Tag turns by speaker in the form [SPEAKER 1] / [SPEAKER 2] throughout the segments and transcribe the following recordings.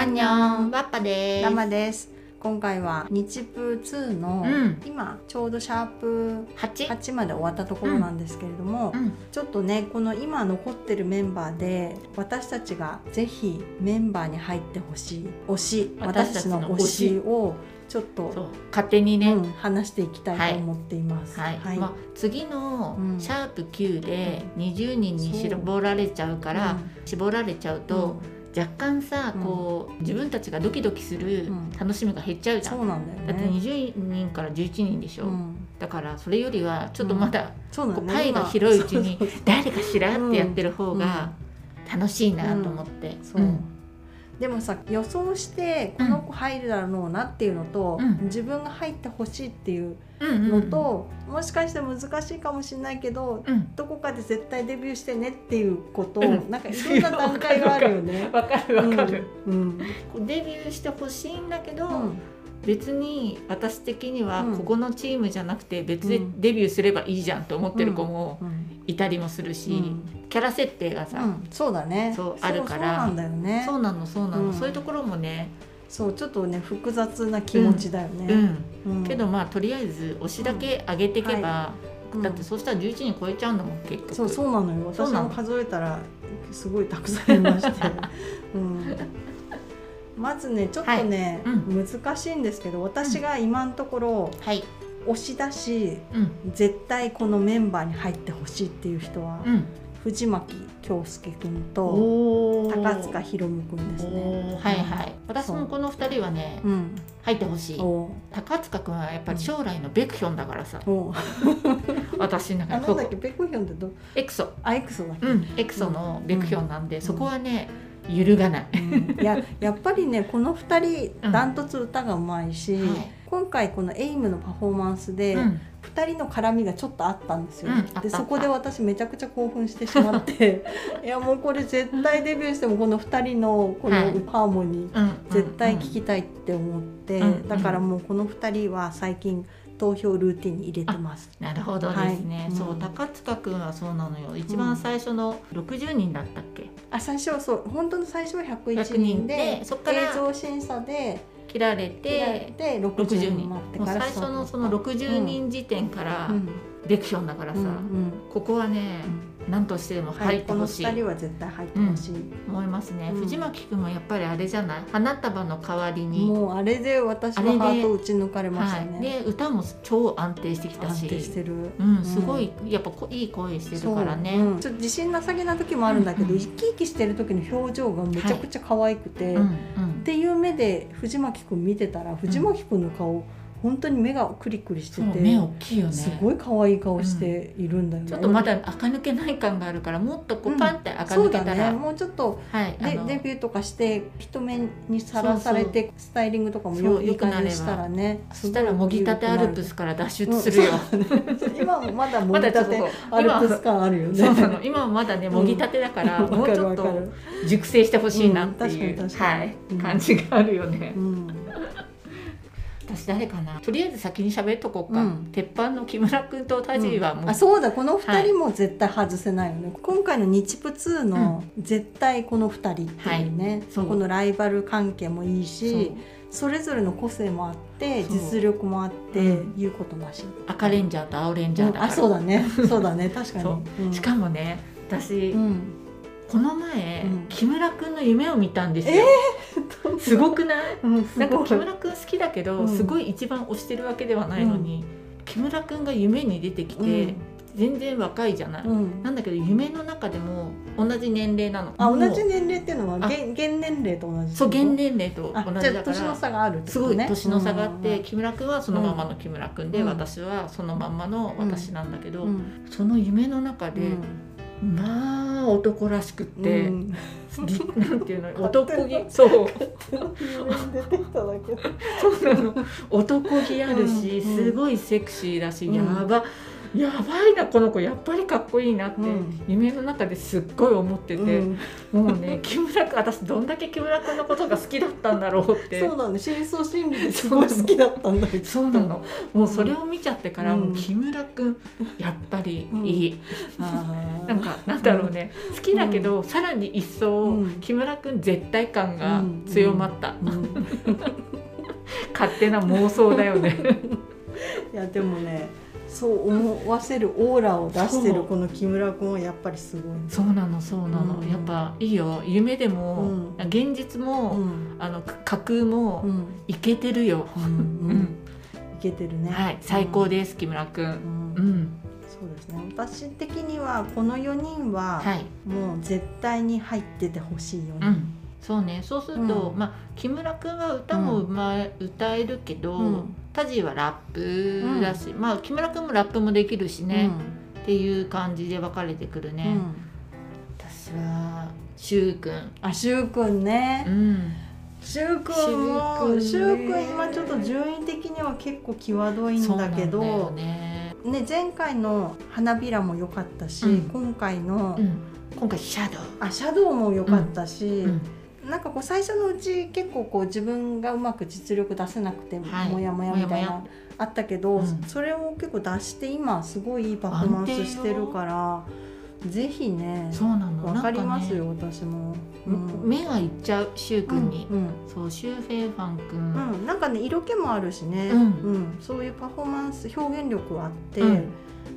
[SPEAKER 1] アンニョンワッパです
[SPEAKER 2] ラマです今回は日プ2の、
[SPEAKER 1] うん。
[SPEAKER 2] 今ちょうどシャープ
[SPEAKER 1] 八
[SPEAKER 2] 8まで終わったところなんですけれども、
[SPEAKER 1] うん。
[SPEAKER 2] ちょっとねこの今残ってるメンバーで私たちがぜひメンバーに入ってほしい推し私たち
[SPEAKER 1] 私たちの
[SPEAKER 2] の推しをちょっと
[SPEAKER 1] そう。勝手にね、
[SPEAKER 2] うん、話していきたいと思っています。
[SPEAKER 1] はい、まあ、次の
[SPEAKER 2] うん。
[SPEAKER 1] シャープ9で20人に絞られちゃうから、絞られちゃうと、若干さ
[SPEAKER 2] うん。
[SPEAKER 1] こう自分たちがドキドキする
[SPEAKER 2] うん。
[SPEAKER 1] 楽しみが減っちゃうじゃん、
[SPEAKER 2] そうなんだよ
[SPEAKER 1] だって
[SPEAKER 2] ね。
[SPEAKER 1] 20人から11人でしょ、
[SPEAKER 2] うん。
[SPEAKER 1] だからそれよりはちょっとまだ
[SPEAKER 2] そうなんだね。
[SPEAKER 1] こうパイが広いうちに誰かしらってやってる方が楽しいなと思って、
[SPEAKER 2] そう、でもさ予想してこの子入るだろうなっていうのと、
[SPEAKER 1] うん。
[SPEAKER 2] 自分が入ってほしいっていう
[SPEAKER 1] うんうん
[SPEAKER 2] のと、もしかして難しいかもしれないけど
[SPEAKER 1] うん。
[SPEAKER 2] どこかで絶対デビューしてねっていうことを、
[SPEAKER 1] うん。
[SPEAKER 2] なんかいろんな段階があるよね。
[SPEAKER 1] わかるわかる、
[SPEAKER 2] うん。
[SPEAKER 1] デビューしてほしいんだけど、
[SPEAKER 2] うん。
[SPEAKER 1] 別に私的には
[SPEAKER 2] うん。
[SPEAKER 1] ここのチームじゃなくて別で
[SPEAKER 2] うん。
[SPEAKER 1] デビューすればいいじゃんと思ってる子も
[SPEAKER 2] うん
[SPEAKER 1] いたりもするし、
[SPEAKER 2] うん。
[SPEAKER 1] キャラ設定がさ、
[SPEAKER 2] うん。そうだね。
[SPEAKER 1] そうあるから。
[SPEAKER 2] そうなんだよね。
[SPEAKER 1] そうなのそうなの、
[SPEAKER 2] うん。
[SPEAKER 1] そういうところもね、
[SPEAKER 2] そうちょっとね複雑な気持ちだよ
[SPEAKER 1] う
[SPEAKER 2] ね、
[SPEAKER 1] ん。
[SPEAKER 2] うん。
[SPEAKER 1] けどまあとりあえず推しだけ上げていけば、
[SPEAKER 2] うん。
[SPEAKER 1] だってそうしたら11人超えちゃうんだもん結局。
[SPEAKER 2] そうそうなのよ。私も数えたらすごいたくさんいまして、うん、まずねちょっとね、
[SPEAKER 1] はい。
[SPEAKER 2] 難しいんですけど私が今のところ
[SPEAKER 1] はい
[SPEAKER 2] 推しだし
[SPEAKER 1] うん。
[SPEAKER 2] 絶対このメンバーに入ってほしいっていう人は、
[SPEAKER 1] うん。
[SPEAKER 2] 藤巻京介くんと高塚ひろむくんですね。
[SPEAKER 1] はいはい。私もこの2人はね
[SPEAKER 2] う。ん、
[SPEAKER 1] 入ってほしい。
[SPEAKER 2] お
[SPEAKER 1] 高塚君はやっぱり将来のベクヒョンだからさ、
[SPEAKER 2] お
[SPEAKER 1] 私の中で。
[SPEAKER 2] あなんだっけ？ベクヒョンってど
[SPEAKER 1] エクソ。
[SPEAKER 2] あエクソだっけ、
[SPEAKER 1] うん。エクソのベクヒョンなんで、
[SPEAKER 2] ん。
[SPEAKER 1] そこはね揺るがない、
[SPEAKER 2] うん。いや やっぱりねこの2
[SPEAKER 1] うん。
[SPEAKER 2] 人ダントツ歌がうまいし、
[SPEAKER 1] はい。
[SPEAKER 2] 今回このエイムのパフォーマンスで
[SPEAKER 1] うん。
[SPEAKER 2] 2人の絡みがちょっとあったんですよ、でそこで私めちゃくちゃ興奮してしまって いやもうこれ絶対デビューしてもこの2人のこの
[SPEAKER 1] はい。
[SPEAKER 2] ハーモニー
[SPEAKER 1] うん。
[SPEAKER 2] 絶対聞きたいって思って、
[SPEAKER 1] うん。
[SPEAKER 2] だからもうこの2人は最近投票ルーティンに入れてます。
[SPEAKER 1] なるほどですね、
[SPEAKER 2] はい。
[SPEAKER 1] そう
[SPEAKER 2] うん。
[SPEAKER 1] 高塚君はそうなのよ。一番最初の60人だったっけ？
[SPEAKER 2] あ最初はそう本当の最初は101
[SPEAKER 1] 100
[SPEAKER 2] 人
[SPEAKER 1] 人
[SPEAKER 2] で
[SPEAKER 1] でそっから
[SPEAKER 2] 映像審査で
[SPEAKER 1] 切られ
[SPEAKER 2] で
[SPEAKER 1] て
[SPEAKER 2] 60
[SPEAKER 1] 60
[SPEAKER 2] 人
[SPEAKER 1] 人
[SPEAKER 2] 待ってから
[SPEAKER 1] もう最初のその60人時点から
[SPEAKER 2] うん
[SPEAKER 1] ベクションだからさ、
[SPEAKER 2] うんうん。
[SPEAKER 1] ここはね何としてでも
[SPEAKER 2] はい、この
[SPEAKER 1] 入ってほしい、
[SPEAKER 2] 2人は絶対入ってほしい、
[SPEAKER 1] 思いますね、
[SPEAKER 2] うん。
[SPEAKER 1] 藤巻君もやっぱりあれじゃない？花束の代わりに。
[SPEAKER 2] もうあれで私のハート打ち抜かれましたね、
[SPEAKER 1] はい、で歌も超安定してきた
[SPEAKER 2] 安
[SPEAKER 1] し
[SPEAKER 2] 定してる、
[SPEAKER 1] うん、すごいやっぱこいい声してるからね、
[SPEAKER 2] そう。うん。ちょっと自信なさげな時もあるんだけど、
[SPEAKER 1] うんうん。
[SPEAKER 2] 生き生きしてる時の表情がめちゃくちゃ可愛くて、
[SPEAKER 1] うん
[SPEAKER 2] っ
[SPEAKER 1] うん。
[SPEAKER 2] ていう目で藤巻くん見てたら藤巻くんの顔、本当に目がクリクリしてて、
[SPEAKER 1] 目大きいよね。
[SPEAKER 2] すごい可愛い顔しているんだよね、
[SPEAKER 1] ちょっとまだ垢抜けない感があるからもっとこ
[SPEAKER 2] う
[SPEAKER 1] うんパンって垢抜けたら、
[SPEAKER 2] ね。もうちょっと
[SPEAKER 1] はい
[SPEAKER 2] でデビューとかして人目にさらされてスタイリングとかも
[SPEAKER 1] そ
[SPEAKER 2] よいい
[SPEAKER 1] う良くなれ
[SPEAKER 2] したらね。
[SPEAKER 1] そしたらもぎたてアルプスから脱出するよ、
[SPEAKER 2] うん。今もまだも
[SPEAKER 1] ま
[SPEAKER 2] ぎたて アル
[SPEAKER 1] 今
[SPEAKER 2] プス感あるよね。
[SPEAKER 1] 今はまだねもぎたてだから、
[SPEAKER 2] うん。
[SPEAKER 1] もうちょっと
[SPEAKER 2] る
[SPEAKER 1] 熟成してほしいなっていう、はい
[SPEAKER 2] うん
[SPEAKER 1] 感じがあるよね、
[SPEAKER 2] うん
[SPEAKER 1] 私誰かな？とりあえず先に喋っとこうか、
[SPEAKER 2] うん。
[SPEAKER 1] 鉄板の木村君と田尻はもう、
[SPEAKER 2] あそうだこの2人も絶対外せないよね、今回の日プ2の絶対この2人っていうね、
[SPEAKER 1] そう。
[SPEAKER 2] このライバル関係もいいし
[SPEAKER 1] そ
[SPEAKER 2] れぞれの個性もあって実力もあって、
[SPEAKER 1] うん。
[SPEAKER 2] 言うことなし、
[SPEAKER 1] 赤レンジャーと青レンジャーだから、
[SPEAKER 2] あそうだね。そう。だね。確かに。
[SPEAKER 1] そう。
[SPEAKER 2] うん。
[SPEAKER 1] しかもね私、
[SPEAKER 2] うん。
[SPEAKER 1] この前、
[SPEAKER 2] うん。
[SPEAKER 1] 木村君の夢を見たんですよ、すごくない？
[SPEAKER 2] うん、
[SPEAKER 1] なんか木村君好きだけど、
[SPEAKER 2] うん。
[SPEAKER 1] すごい一番推してるわけではないのに、木村君が夢に出てきて、
[SPEAKER 2] うん。
[SPEAKER 1] 全然若いじゃない、
[SPEAKER 2] うん。
[SPEAKER 1] なんだけど夢の中でも同じ年齢なの。
[SPEAKER 2] あ同じ年齢っていうのは
[SPEAKER 1] あ。
[SPEAKER 2] 現現年齢と同じ？
[SPEAKER 1] そう現年齢と
[SPEAKER 2] あ
[SPEAKER 1] 同じだか
[SPEAKER 2] じゃあ年の
[SPEAKER 1] ら
[SPEAKER 2] 差があるって
[SPEAKER 1] すごい年の差があって、
[SPEAKER 2] うん。
[SPEAKER 1] 木村君はそのままの木村君で、
[SPEAKER 2] うん。
[SPEAKER 1] 私はそのまんまの私なんだけど、
[SPEAKER 2] うん。
[SPEAKER 1] その夢の中で、まあ男らしくって、なんていうの男気。そう。そうなの。男気あるし、
[SPEAKER 2] うん。
[SPEAKER 1] すごいセクシーだし、
[SPEAKER 2] うん。
[SPEAKER 1] やばやばいなこの子。やっぱりかっこいいなって、
[SPEAKER 2] うん。
[SPEAKER 1] 夢の中ですっごい思ってて、
[SPEAKER 2] うん。
[SPEAKER 1] もうね 木村君私どんだけ木村君のことが好きだったんだろうって。
[SPEAKER 2] そうだね深層心理ですごい好きだったんだけど。
[SPEAKER 1] そうなの。もうそれを見ちゃってから、
[SPEAKER 2] うん。
[SPEAKER 1] 木村君やっぱりいい、
[SPEAKER 2] あー。
[SPEAKER 1] なんかなんだろうね。好きだけど、さらに一層、
[SPEAKER 2] うん。
[SPEAKER 1] 木村君絶対感が強まった、
[SPEAKER 2] うん。
[SPEAKER 1] 勝手な妄想だよね。
[SPEAKER 2] いやでもねそう思わせるオーラを出してるこの木村君はやっぱりすごいね
[SPEAKER 1] そうなのそうなの、
[SPEAKER 2] うん。
[SPEAKER 1] やっぱいいよ。夢でも、
[SPEAKER 2] うん。
[SPEAKER 1] 現実も、
[SPEAKER 2] うん。
[SPEAKER 1] あの架空も、
[SPEAKER 2] うん。
[SPEAKER 1] いけてるよ、
[SPEAKER 2] いけてるね。
[SPEAKER 1] はい。最高です、木村君。
[SPEAKER 2] うん。
[SPEAKER 1] うん。
[SPEAKER 2] そうですね。私的にはこの4人は
[SPEAKER 1] はい。
[SPEAKER 2] もう絶対に入っててほしい4人、
[SPEAKER 1] うん。そうね。そうすると、
[SPEAKER 2] うん。
[SPEAKER 1] まあ木村君は歌もうまい、歌えるけど、
[SPEAKER 2] うん
[SPEAKER 1] タジはラップだし、まあ木村君もラップもできるしね、っていう感じで分かれてくるね、
[SPEAKER 2] うん。うん
[SPEAKER 1] 私はしゅうくん
[SPEAKER 2] あしゅうくんね。
[SPEAKER 1] うん。
[SPEAKER 2] しゅうくんも
[SPEAKER 1] しゅうくんね
[SPEAKER 2] 今ちょっと順位的には結構際どいんだけど
[SPEAKER 1] ね、
[SPEAKER 2] ね前回の花びらも良かったし、
[SPEAKER 1] うん。
[SPEAKER 2] 今回の、
[SPEAKER 1] うん、今回シャドウ。
[SPEAKER 2] あシャドウも良かったし、
[SPEAKER 1] うん
[SPEAKER 2] なんかこう最初のうち結構こう自分がうまく実力出せなくて、
[SPEAKER 1] はい。
[SPEAKER 2] もやもやみたいなあったけど、
[SPEAKER 1] うん。
[SPEAKER 2] それを結構出して今すごいいいパフォーマンスしてるからぜひね
[SPEAKER 1] そうなの。
[SPEAKER 2] わかりますよ、
[SPEAKER 1] ね
[SPEAKER 2] 私も。
[SPEAKER 1] 目がいっちゃうしゅうくんに、
[SPEAKER 2] うん。
[SPEAKER 1] そうシュウフェイファンくん、
[SPEAKER 2] うんうん。なんかね色気もあるしね、
[SPEAKER 1] うん。
[SPEAKER 2] うん。そういうパフォーマンス表現力あって、
[SPEAKER 1] うん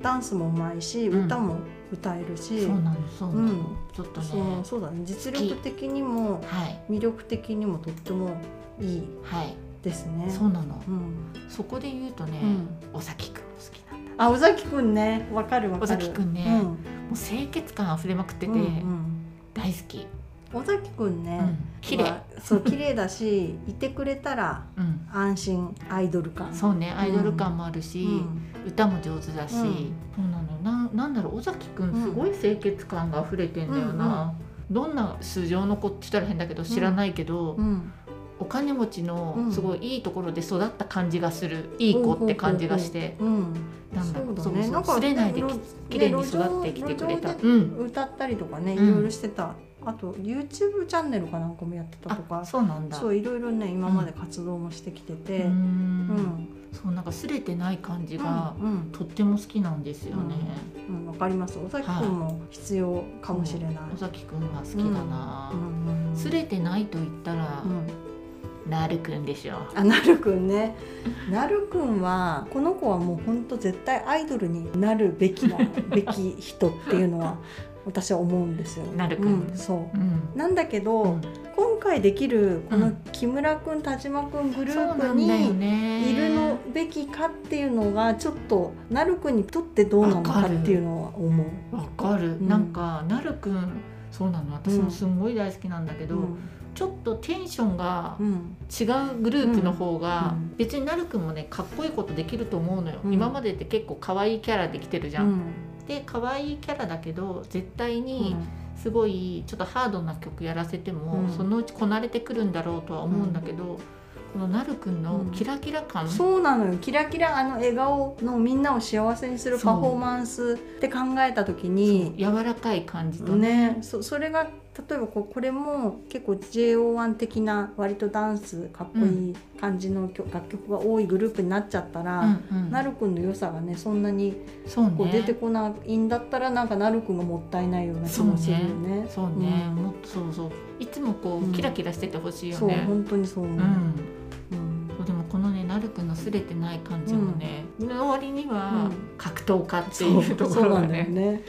[SPEAKER 2] ダンスもうまいし、
[SPEAKER 1] うん。
[SPEAKER 2] 歌も歌えるし、
[SPEAKER 1] そうなのそうなの、
[SPEAKER 2] うん。
[SPEAKER 1] ちょっとね
[SPEAKER 2] そうそうだね。実力的にも
[SPEAKER 1] はい。
[SPEAKER 2] 魅力的にもとってもいい
[SPEAKER 1] はい。
[SPEAKER 2] ですね。
[SPEAKER 1] そうなの、
[SPEAKER 2] うん。
[SPEAKER 1] そこで言うとね、
[SPEAKER 2] うん。
[SPEAKER 1] 尾崎くんも好きなんだ
[SPEAKER 2] あ尾崎くんね。わかるわかる。
[SPEAKER 1] 尾崎くんね。
[SPEAKER 2] うん。
[SPEAKER 1] もう清潔感あふれまくってて、
[SPEAKER 2] うんうん。
[SPEAKER 1] 大好き、
[SPEAKER 2] 尾崎くんね、
[SPEAKER 1] うん。綺麗、
[SPEAKER 2] はそう綺麗だしいてくれたら
[SPEAKER 1] うん。
[SPEAKER 2] 安心アイドル感。
[SPEAKER 1] そうねアイドル感もあるし、
[SPEAKER 2] うん
[SPEAKER 1] 歌も上手だし、
[SPEAKER 2] うん。
[SPEAKER 1] そうなのななんだろう尾崎くんすごい清潔感があふれてんだよな、どんな素性の子って言ったら変だけど知らないけど、
[SPEAKER 2] うん。
[SPEAKER 1] お金持ちの
[SPEAKER 2] うん。
[SPEAKER 1] すごいいいところで育った感じがする、いい子って感じがして、
[SPEAKER 2] うん。
[SPEAKER 1] なんだろう
[SPEAKER 2] そう
[SPEAKER 1] すれないで
[SPEAKER 2] ね
[SPEAKER 1] き綺麗に育ってきてくれた、
[SPEAKER 2] 歌ったりとかねい
[SPEAKER 1] うん。
[SPEAKER 2] ろいろしてた、あと YouTube チャンネルかなんかもやってたと
[SPEAKER 1] あ
[SPEAKER 2] か
[SPEAKER 1] そうなんだ。
[SPEAKER 2] そういろいろね今まで活動もしてきてて、
[SPEAKER 1] うー
[SPEAKER 2] うん
[SPEAKER 1] んそうなんかすれてない感じが、
[SPEAKER 2] うん
[SPEAKER 1] とっても好きなんですよね、
[SPEAKER 2] うんわかります。尾崎くんも必要かもしれない、
[SPEAKER 1] 尾崎くんが好きだな、
[SPEAKER 2] うんうん
[SPEAKER 1] すれてないと言ったら、
[SPEAKER 2] うん。
[SPEAKER 1] なるくんでしょ。
[SPEAKER 2] あなるくんね。なるくんはこの子はもうほんと絶対アイドルになるべきな べき人っていうのは私は思うんですよ。
[SPEAKER 1] なるくん
[SPEAKER 2] うん、そう。
[SPEAKER 1] うん。
[SPEAKER 2] なんだけど、
[SPEAKER 1] うん。
[SPEAKER 2] 今回できるこの
[SPEAKER 1] うん
[SPEAKER 2] 木村くん田島くんグループに
[SPEAKER 1] ね。
[SPEAKER 2] いるのべきかっていうのがちょっとなるくんにとってどうなのかっていうのは思う。
[SPEAKER 1] わかる、
[SPEAKER 2] うん。
[SPEAKER 1] なんかなるくんそうなの。私もすんごい大好きなんだけど、
[SPEAKER 2] うん。
[SPEAKER 1] ちょっとテンションが
[SPEAKER 2] うん。
[SPEAKER 1] 違うグループの方が、
[SPEAKER 2] うん。
[SPEAKER 1] 別になるくんもねかっこいいことできると思うのよ、
[SPEAKER 2] うん。
[SPEAKER 1] 今までって結構可愛いキャラできてるじゃん、
[SPEAKER 2] うん
[SPEAKER 1] で可愛いキャラだけど絶対にすごいちょっとハードな曲やらせても、
[SPEAKER 2] うん。
[SPEAKER 1] そのうちこなれてくるんだろうとは思うんだけど、このなるくんの
[SPEAKER 2] うん。
[SPEAKER 1] キラキラ感、
[SPEAKER 2] そうなのよ。キラキラあの笑顔のみんなを幸せにするパフォーマンスって考えた時に
[SPEAKER 1] 柔らかい感じとね。
[SPEAKER 2] ねそそれが例えばこうこれも結構 JO1 的な割とダンスかっこいい感じの曲楽曲が多いグループになっちゃったら、
[SPEAKER 1] うんうん。
[SPEAKER 2] なるくんの良さがねそんなにこう出て
[SPEAKER 1] ね
[SPEAKER 2] こないんだったらなんかなるくんがもったいないような気もするよね。
[SPEAKER 1] そうね、
[SPEAKER 2] うん。
[SPEAKER 1] もっとそうそう。いつもこう、
[SPEAKER 2] うん。
[SPEAKER 1] キラキラしててほしいよ
[SPEAKER 2] そう
[SPEAKER 1] ね
[SPEAKER 2] 本当にそう思う。
[SPEAKER 1] でもこのねなるくんのすれてない感じもね、の割には
[SPEAKER 2] うん。
[SPEAKER 1] 格闘家っていうとこ
[SPEAKER 2] そうなんだ
[SPEAKER 1] ろが
[SPEAKER 2] ね。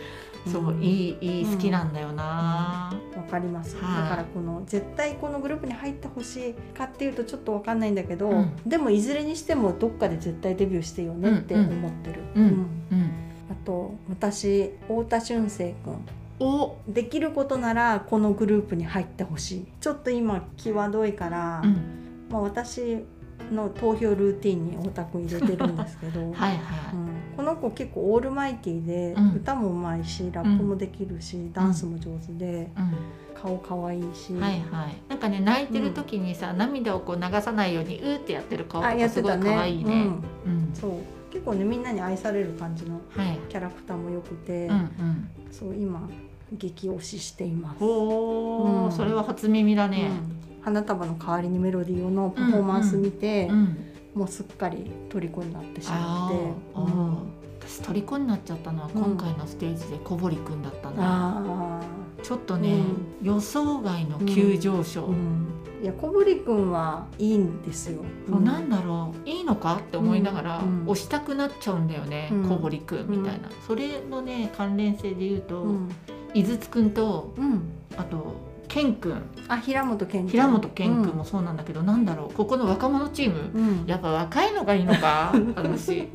[SPEAKER 1] そう,、
[SPEAKER 2] ん。
[SPEAKER 1] いいいい好きなんだよな、
[SPEAKER 2] わかります、
[SPEAKER 1] はい。
[SPEAKER 2] だからこの絶対このグループに入ってほしいかっていうとちょっとわかんないんだけど、
[SPEAKER 1] うん。
[SPEAKER 2] でもいずれにしてもどっかで絶対デビューしてよねって思ってる、
[SPEAKER 1] うん。うん。
[SPEAKER 2] うん。あと私太田俊生君。
[SPEAKER 1] お。
[SPEAKER 2] できることならこのグループに入ってほしい。ちょっと今際どいから、
[SPEAKER 1] うん。
[SPEAKER 2] まあ、私の投票ルーティンに太田君入れてるんですけど、
[SPEAKER 1] はいはい、
[SPEAKER 2] うんこの子結構オールマイティで、
[SPEAKER 1] うん。
[SPEAKER 2] 歌もうまいしラップもできるし、ダンスも上手で
[SPEAKER 1] うん。
[SPEAKER 2] 顔かわいいし、
[SPEAKER 1] はいはい。なんかね泣いてる時にさ、涙をこう流さないようにうーってやってる顔と
[SPEAKER 2] あや
[SPEAKER 1] かすごい可愛いね。
[SPEAKER 2] うん。
[SPEAKER 1] うん。
[SPEAKER 2] そう。結構ねみんなに愛される感じの
[SPEAKER 1] はい。
[SPEAKER 2] キャラクターもよくて、
[SPEAKER 1] うんうん。
[SPEAKER 2] そう今激推ししています。
[SPEAKER 1] おー、
[SPEAKER 2] うん。
[SPEAKER 1] それは初耳だね。
[SPEAKER 2] うん。花束の代わりにメロディーのパフォーマンス見て、
[SPEAKER 1] うん、
[SPEAKER 2] もうすっかり虜になってしま
[SPEAKER 1] あ
[SPEAKER 2] って。
[SPEAKER 1] ー、
[SPEAKER 2] うん。
[SPEAKER 1] 私虜になっちゃったのは
[SPEAKER 2] うん
[SPEAKER 1] 今回のステージで小堀くんだったな、
[SPEAKER 2] あ
[SPEAKER 1] ちょっとね、予想外の急上昇、
[SPEAKER 2] ー、うん、いや小堀くんはいいんですよ。
[SPEAKER 1] そうなんだろういいのかって思いながら、
[SPEAKER 2] うん。
[SPEAKER 1] 押したくなっちゃうんだよね、
[SPEAKER 2] うん。
[SPEAKER 1] 小堀くんみたいな、それのね関連性で言うと、
[SPEAKER 2] うん、
[SPEAKER 1] 井筒くんと
[SPEAKER 2] うん、
[SPEAKER 1] あと健くん
[SPEAKER 2] あ平本健
[SPEAKER 1] 平本健くんもそうなんだけど、なんだろう。ここの若者チーム、
[SPEAKER 2] うん、うん
[SPEAKER 1] やっぱ若いのがいいのか 私
[SPEAKER 2] い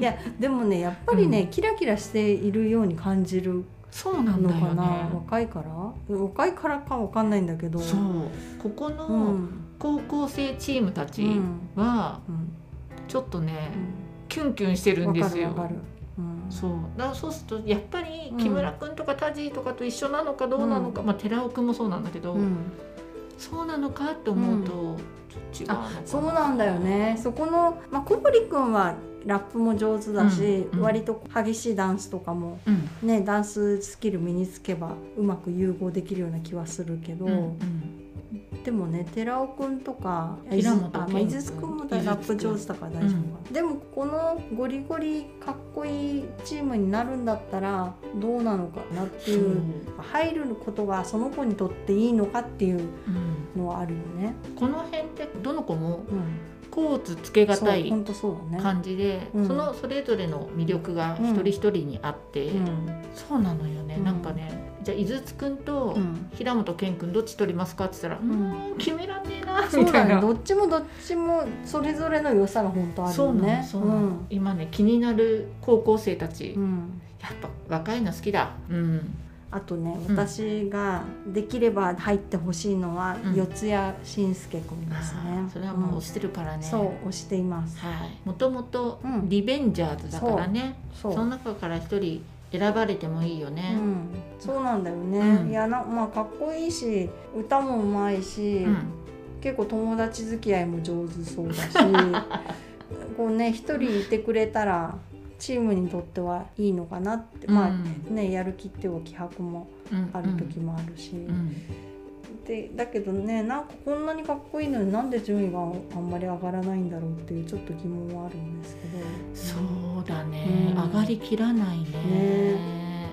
[SPEAKER 2] やでもねやっぱりね、
[SPEAKER 1] うん。
[SPEAKER 2] キラキラしているように感じる
[SPEAKER 1] そうなんだよ
[SPEAKER 2] のかな、
[SPEAKER 1] ね
[SPEAKER 2] 若いから？若いからかわかんないんだけど。
[SPEAKER 1] そう。ここ
[SPEAKER 2] う
[SPEAKER 1] の
[SPEAKER 2] ん。
[SPEAKER 1] 高校生チームたち
[SPEAKER 2] うん。
[SPEAKER 1] は
[SPEAKER 2] うん。
[SPEAKER 1] ちょっとね、
[SPEAKER 2] う
[SPEAKER 1] キュンキュンしてる
[SPEAKER 2] ん、
[SPEAKER 1] ですよ
[SPEAKER 2] うん、
[SPEAKER 1] そう。だからそうするとやっぱり
[SPEAKER 2] うん
[SPEAKER 1] 木村君とかタジーとかと一緒なのかどうなのか、まあ寺尾君もそうなんだけど、
[SPEAKER 2] うん。
[SPEAKER 1] そうなのかって思うと、ちょっと違うの
[SPEAKER 2] そうなんだよね。そこの、まあ、小堀君はラップも上手だし、
[SPEAKER 1] うんうん。
[SPEAKER 2] 割と激しいダンスとかも
[SPEAKER 1] うん。
[SPEAKER 2] ねダンススキル身につけばうまく融合できるような気はするけど、
[SPEAKER 1] うんうん。
[SPEAKER 2] でもね寺尾くんとか
[SPEAKER 1] 平本
[SPEAKER 2] あまあ
[SPEAKER 1] 健
[SPEAKER 2] 井筒くんもラップ上手だから大丈夫かな、でもこのゴリゴリかっこいいチームになるんだったらどうなのかなっていう入ることがその子にとっていいのかっていう
[SPEAKER 1] うん
[SPEAKER 2] のはあるよね。
[SPEAKER 1] この辺ってどの子も
[SPEAKER 2] うん、
[SPEAKER 1] コーツつけがたい。感じで、
[SPEAKER 2] うん。
[SPEAKER 1] そのそれぞれの魅力が一人一人にあって、
[SPEAKER 2] うん。
[SPEAKER 1] そうなのよね、
[SPEAKER 2] うん。
[SPEAKER 1] なんかねじゃあ井筒くんと
[SPEAKER 2] うん。
[SPEAKER 1] 平本健くんどっち取りますかって言ったら、
[SPEAKER 2] ん。
[SPEAKER 1] うん、決めらんねえな。みたいな。
[SPEAKER 2] どっちもどっちもそれぞれの良さが本当あるよね。
[SPEAKER 1] そうなの、今ね気になる高校生たち、やっぱ若いの好きだ。うん
[SPEAKER 2] あとね、
[SPEAKER 1] うん。
[SPEAKER 2] 私ができれば入ってほしいのは、
[SPEAKER 1] うん。
[SPEAKER 2] 四谷慎介君ですね。
[SPEAKER 1] それはもう
[SPEAKER 2] うん。
[SPEAKER 1] 推してるからね、
[SPEAKER 2] そう推しています。
[SPEAKER 1] はい。もともと
[SPEAKER 2] うん。
[SPEAKER 1] リベンジャーズだからね、
[SPEAKER 2] そう。
[SPEAKER 1] その中から一人選ばれてもいいよね、
[SPEAKER 2] うん、そうなんだよね。
[SPEAKER 1] うん。
[SPEAKER 2] いやなまあかっこいいし、歌もうまいし、
[SPEAKER 1] うん。
[SPEAKER 2] 結構友達付き合いも上手そうだし、こうね一人いてくれたらチームにとってはいいのかなって、まあねやる気っては気迫も
[SPEAKER 1] うん。
[SPEAKER 2] ある時もあるし、
[SPEAKER 1] うん。
[SPEAKER 2] でだけどねなんかこんなにかっこいいのになんで順位があんまり上がらないんだろうっていうちょっと疑問はあるんですけど。
[SPEAKER 1] そうだね、
[SPEAKER 2] うん。
[SPEAKER 1] 上がりきらないね。
[SPEAKER 2] ね。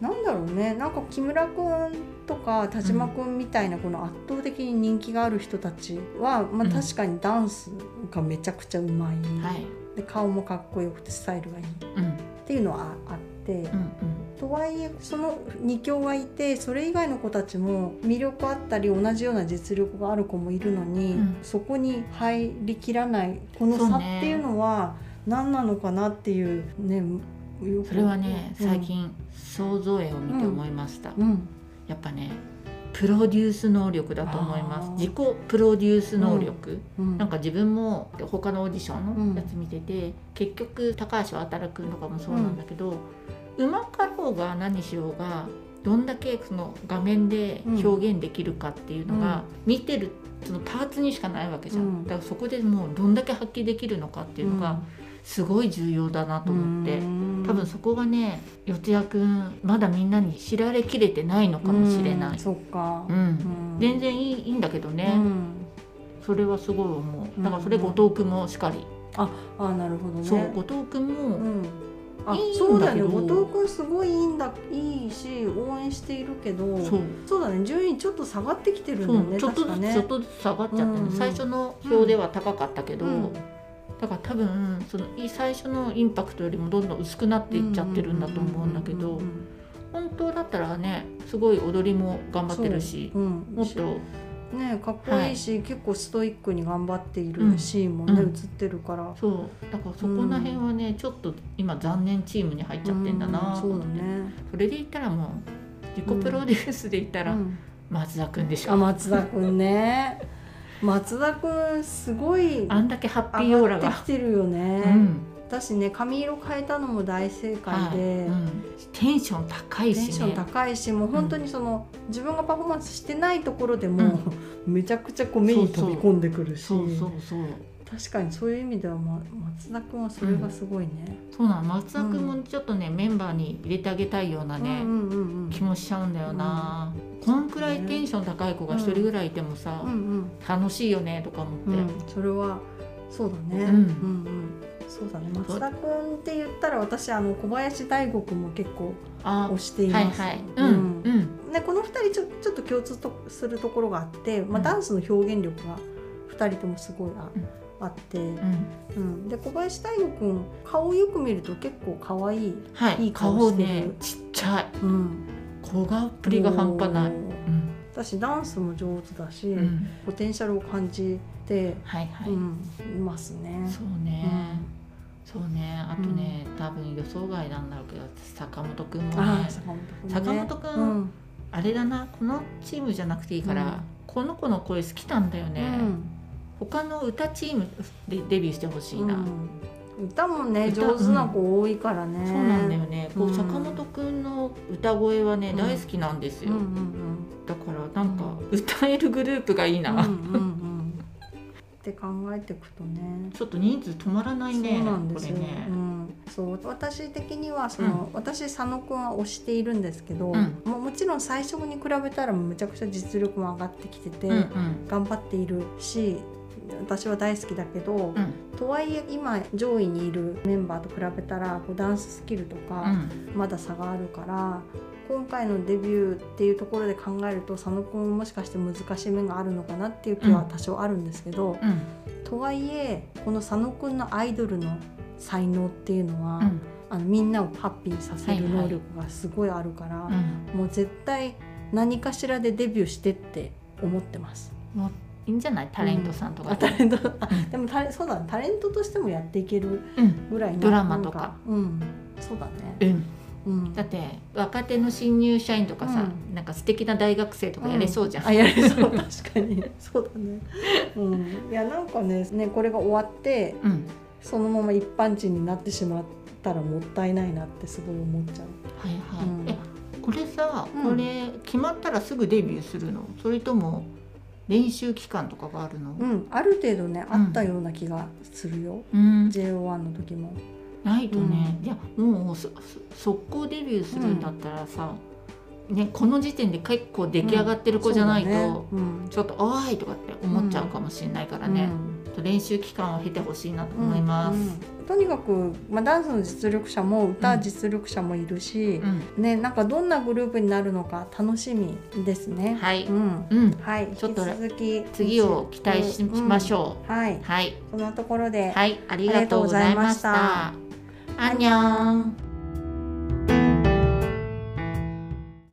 [SPEAKER 2] うん、なんだろうね。なんか木村くんとか田島くんみたいなこの圧倒的に人気がある人たちは、まあ、
[SPEAKER 1] うん。
[SPEAKER 2] 確かにダンスがめちゃくちゃうまい、
[SPEAKER 1] はい
[SPEAKER 2] で顔もかっこよくてスタイルがいい。っ
[SPEAKER 1] うん。
[SPEAKER 2] ていうのはあって、
[SPEAKER 1] うん
[SPEAKER 2] とはいえその2強がいてそれ以外の子たちも魅力あったり同じような実力がある子もいるのに、
[SPEAKER 1] うん。
[SPEAKER 2] そこに入りきらないこの差っていうのは何なのかなっていうね
[SPEAKER 1] それはね
[SPEAKER 2] うん。
[SPEAKER 1] 最近想像絵を見て思いました、
[SPEAKER 2] うん。
[SPEAKER 1] やっぱねプロデュース能力だと思います。自己プロデュース能力、
[SPEAKER 2] うん。
[SPEAKER 1] なんか自分も他のオーディションのやつ見てて、結局高橋航君とかもそうなんだけど、うまかろうが何しようがどんだけその画面で表現できるかっていうのが、見てるそのパーツにしかないわけじゃん、
[SPEAKER 2] うん。
[SPEAKER 1] だからそこでもうどんだけ発揮できるのかっていうのがすごい重要だなと思って、多分そこがね四谷君まだみんなに知られきれてないのかもしれない、
[SPEAKER 2] う
[SPEAKER 1] うん。
[SPEAKER 2] うん。
[SPEAKER 1] 全然いいいいんだけどね、
[SPEAKER 2] うん。
[SPEAKER 1] それはすごい思う。だからそれ後藤君もしかり、
[SPEAKER 2] ああなるほどね。
[SPEAKER 1] そう後藤君も、
[SPEAKER 2] うん。あそうだよね。後藤君すごいいいんだいいし応援しているけど
[SPEAKER 1] そう。
[SPEAKER 2] だね。順位ちょっと下がってきてるんだよね
[SPEAKER 1] ちょっとずつ、
[SPEAKER 2] ね。
[SPEAKER 1] ちょっとずつ下がっちゃってね、
[SPEAKER 2] うんうん。
[SPEAKER 1] 最初の表では高かったけど、
[SPEAKER 2] うん
[SPEAKER 1] だから多分そのい最初のインパクトよりもどんどん薄くなっていっちゃってるんだと思うんだけど
[SPEAKER 2] うんうん
[SPEAKER 1] 本当だったらねすごい踊りも頑張ってるし
[SPEAKER 2] う。んうん。
[SPEAKER 1] もっと。
[SPEAKER 2] ねかっこいいし、結構ストイックに頑張っている
[SPEAKER 1] うん
[SPEAKER 2] シーンもね、
[SPEAKER 1] うん。
[SPEAKER 2] 映ってるから。
[SPEAKER 1] そう。だからそこら辺はね、ちょっと今残念チームに入っちゃってんだなと
[SPEAKER 2] うん
[SPEAKER 1] 思って、
[SPEAKER 2] そうだね。
[SPEAKER 1] それで言ったらもう自己プロデュースで言ったら
[SPEAKER 2] うん。
[SPEAKER 1] 松田君でしょ、
[SPEAKER 2] あ松田くんね松田くんすごい
[SPEAKER 1] あんだけハッピーオー
[SPEAKER 2] 上がってきてるよね、
[SPEAKER 1] うん。
[SPEAKER 2] 私ね髪色変えたのも大正解
[SPEAKER 1] はい。
[SPEAKER 2] で、
[SPEAKER 1] うん。テンション高いしね。
[SPEAKER 2] テンション高いしもう本当にその、自分がパフォーマンスしてないところでも、めちゃくちゃこう目に飛び込んでくるし。
[SPEAKER 1] そうそうそう
[SPEAKER 2] 確かにそういう意味では、ま、松田君はそれがすごいね、
[SPEAKER 1] そうなの。松田君もちょっとね、メンバーに入れてあげたいようなね、
[SPEAKER 2] うんうんうん。うん
[SPEAKER 1] 気もしちゃうんだよな、こんくらいテンション高い子が一人ぐらいいてもさ、
[SPEAKER 2] うんうん。
[SPEAKER 1] 楽しいよねとか思って、
[SPEAKER 2] うん、それはそうだね、
[SPEAKER 1] うん。
[SPEAKER 2] うんうんそうだね。松田君って言ったら私あの小林大吾君も結構
[SPEAKER 1] あ
[SPEAKER 2] 推しています、
[SPEAKER 1] はいはい。うんうん。
[SPEAKER 2] でこの2人ちょちょっと共通とするところがあって、まあ、
[SPEAKER 1] うん。
[SPEAKER 2] ダンスの表現力が2人ともすごいあ,、
[SPEAKER 1] うん
[SPEAKER 2] あって、
[SPEAKER 1] うん。
[SPEAKER 2] うん、で小林大吾君顔をよく見ると結構可愛い、
[SPEAKER 1] はい。
[SPEAKER 2] いい顔
[SPEAKER 1] 顔
[SPEAKER 2] してる。
[SPEAKER 1] ねちっちゃい。
[SPEAKER 2] うん、
[SPEAKER 1] 小顔っぷりが半端ない、うん。
[SPEAKER 2] 私ダンスも上手だし、
[SPEAKER 1] うん。
[SPEAKER 2] ポテンシャルを感じて、
[SPEAKER 1] はいはい、
[SPEAKER 2] うん、いますね。
[SPEAKER 1] そうね、そうね。あとね、多分予想外なんだろうけど坂本君もね
[SPEAKER 2] 坂本君、ね、
[SPEAKER 1] あれだなこのチームじゃなくていいから、
[SPEAKER 2] うん。
[SPEAKER 1] この子の声好きなんだよね、他の歌チームでデビューしてほしいな、
[SPEAKER 2] うん。歌もね
[SPEAKER 1] 歌
[SPEAKER 2] 上手な子多いからね。
[SPEAKER 1] そうなんだよね、こう
[SPEAKER 2] うん。
[SPEAKER 1] 坂本君の歌声はね、
[SPEAKER 2] うん。
[SPEAKER 1] 大好きなんですよ、
[SPEAKER 2] うんうん
[SPEAKER 1] だからなんか歌えるグループがいいな、
[SPEAKER 2] うんうんうんうん。って考えていくとね。
[SPEAKER 1] ちょっと人数止まらないね
[SPEAKER 2] そうなんですよ、
[SPEAKER 1] これね、
[SPEAKER 2] うん、そう。私的にはその、私佐野くんは推しているんですけど、
[SPEAKER 1] うん。
[SPEAKER 2] ももちろん最初に比べたらむちゃくちゃ実力も上がってきてて、
[SPEAKER 1] うんうん。
[SPEAKER 2] 頑張っているし私は大好きだけど、
[SPEAKER 1] うん。
[SPEAKER 2] とはいえ今上位にいるメンバーと比べたらこうダンススキルとか
[SPEAKER 1] うん。
[SPEAKER 2] まだ差があるから、今回のデビューっていうところで考えると佐野くんもしかして難しい面があるのかなっていう気は多少あるんですけど、
[SPEAKER 1] うん。
[SPEAKER 2] とはいえこの佐野くんのアイドルの才能っていうのは、
[SPEAKER 1] うん。
[SPEAKER 2] あのみんなをハッピーさせる
[SPEAKER 1] はいはい
[SPEAKER 2] 能力がすごいあるから、
[SPEAKER 1] うん。
[SPEAKER 2] もう絶対何かしらでデビューしてって思ってます。
[SPEAKER 1] いいんじゃない？タレントさんとか
[SPEAKER 2] あタレント。あでもタレそうだタレントとしてもやっていける
[SPEAKER 1] うん。
[SPEAKER 2] ぐらいの
[SPEAKER 1] ドラマとか。
[SPEAKER 2] うん。そうだね、
[SPEAKER 1] うん。
[SPEAKER 2] うん、
[SPEAKER 1] だって若手の新入社員とかさ、
[SPEAKER 2] う
[SPEAKER 1] なんか素敵な大学生とかやれそうじゃん、
[SPEAKER 2] あやれそう。確かに。そうだね。うん。いやなんかねねこれが終わって
[SPEAKER 1] うん。
[SPEAKER 2] そのまま一般人になってしまったらもったいないなってすごい思っちゃう。
[SPEAKER 1] はいはい、これさ、
[SPEAKER 2] うん。
[SPEAKER 1] これ決まったらすぐデビューするの？それとも練習期間とかがあるの？
[SPEAKER 2] うん。ある程度ね
[SPEAKER 1] うん。
[SPEAKER 2] あったような気がするよ、
[SPEAKER 1] うん、
[SPEAKER 2] JO1 の時も。
[SPEAKER 1] ないとね、いやもう速攻デビューするんだったらさ、ね、この時点で結構出来上がってる子じゃないと、ちょっと「おーい!」とかって思っちゃうかもしれないからね、練習期間を経てほしいなと思います。
[SPEAKER 2] とにかく、まあ、ダンスの実力者も歌実力者もいるし
[SPEAKER 1] う、ん。
[SPEAKER 2] ねなんかどんなグループになるのか楽しみですね。
[SPEAKER 1] はい、
[SPEAKER 2] うん。
[SPEAKER 1] うん、
[SPEAKER 2] はい、
[SPEAKER 1] ちょっと
[SPEAKER 2] 続き
[SPEAKER 1] 次を期待しましょ
[SPEAKER 2] う。ん。はい、
[SPEAKER 1] う。はい、
[SPEAKER 2] そんなところで、
[SPEAKER 1] はい、ありがとうございました。
[SPEAKER 2] ありがとうございました。
[SPEAKER 1] アンニョン。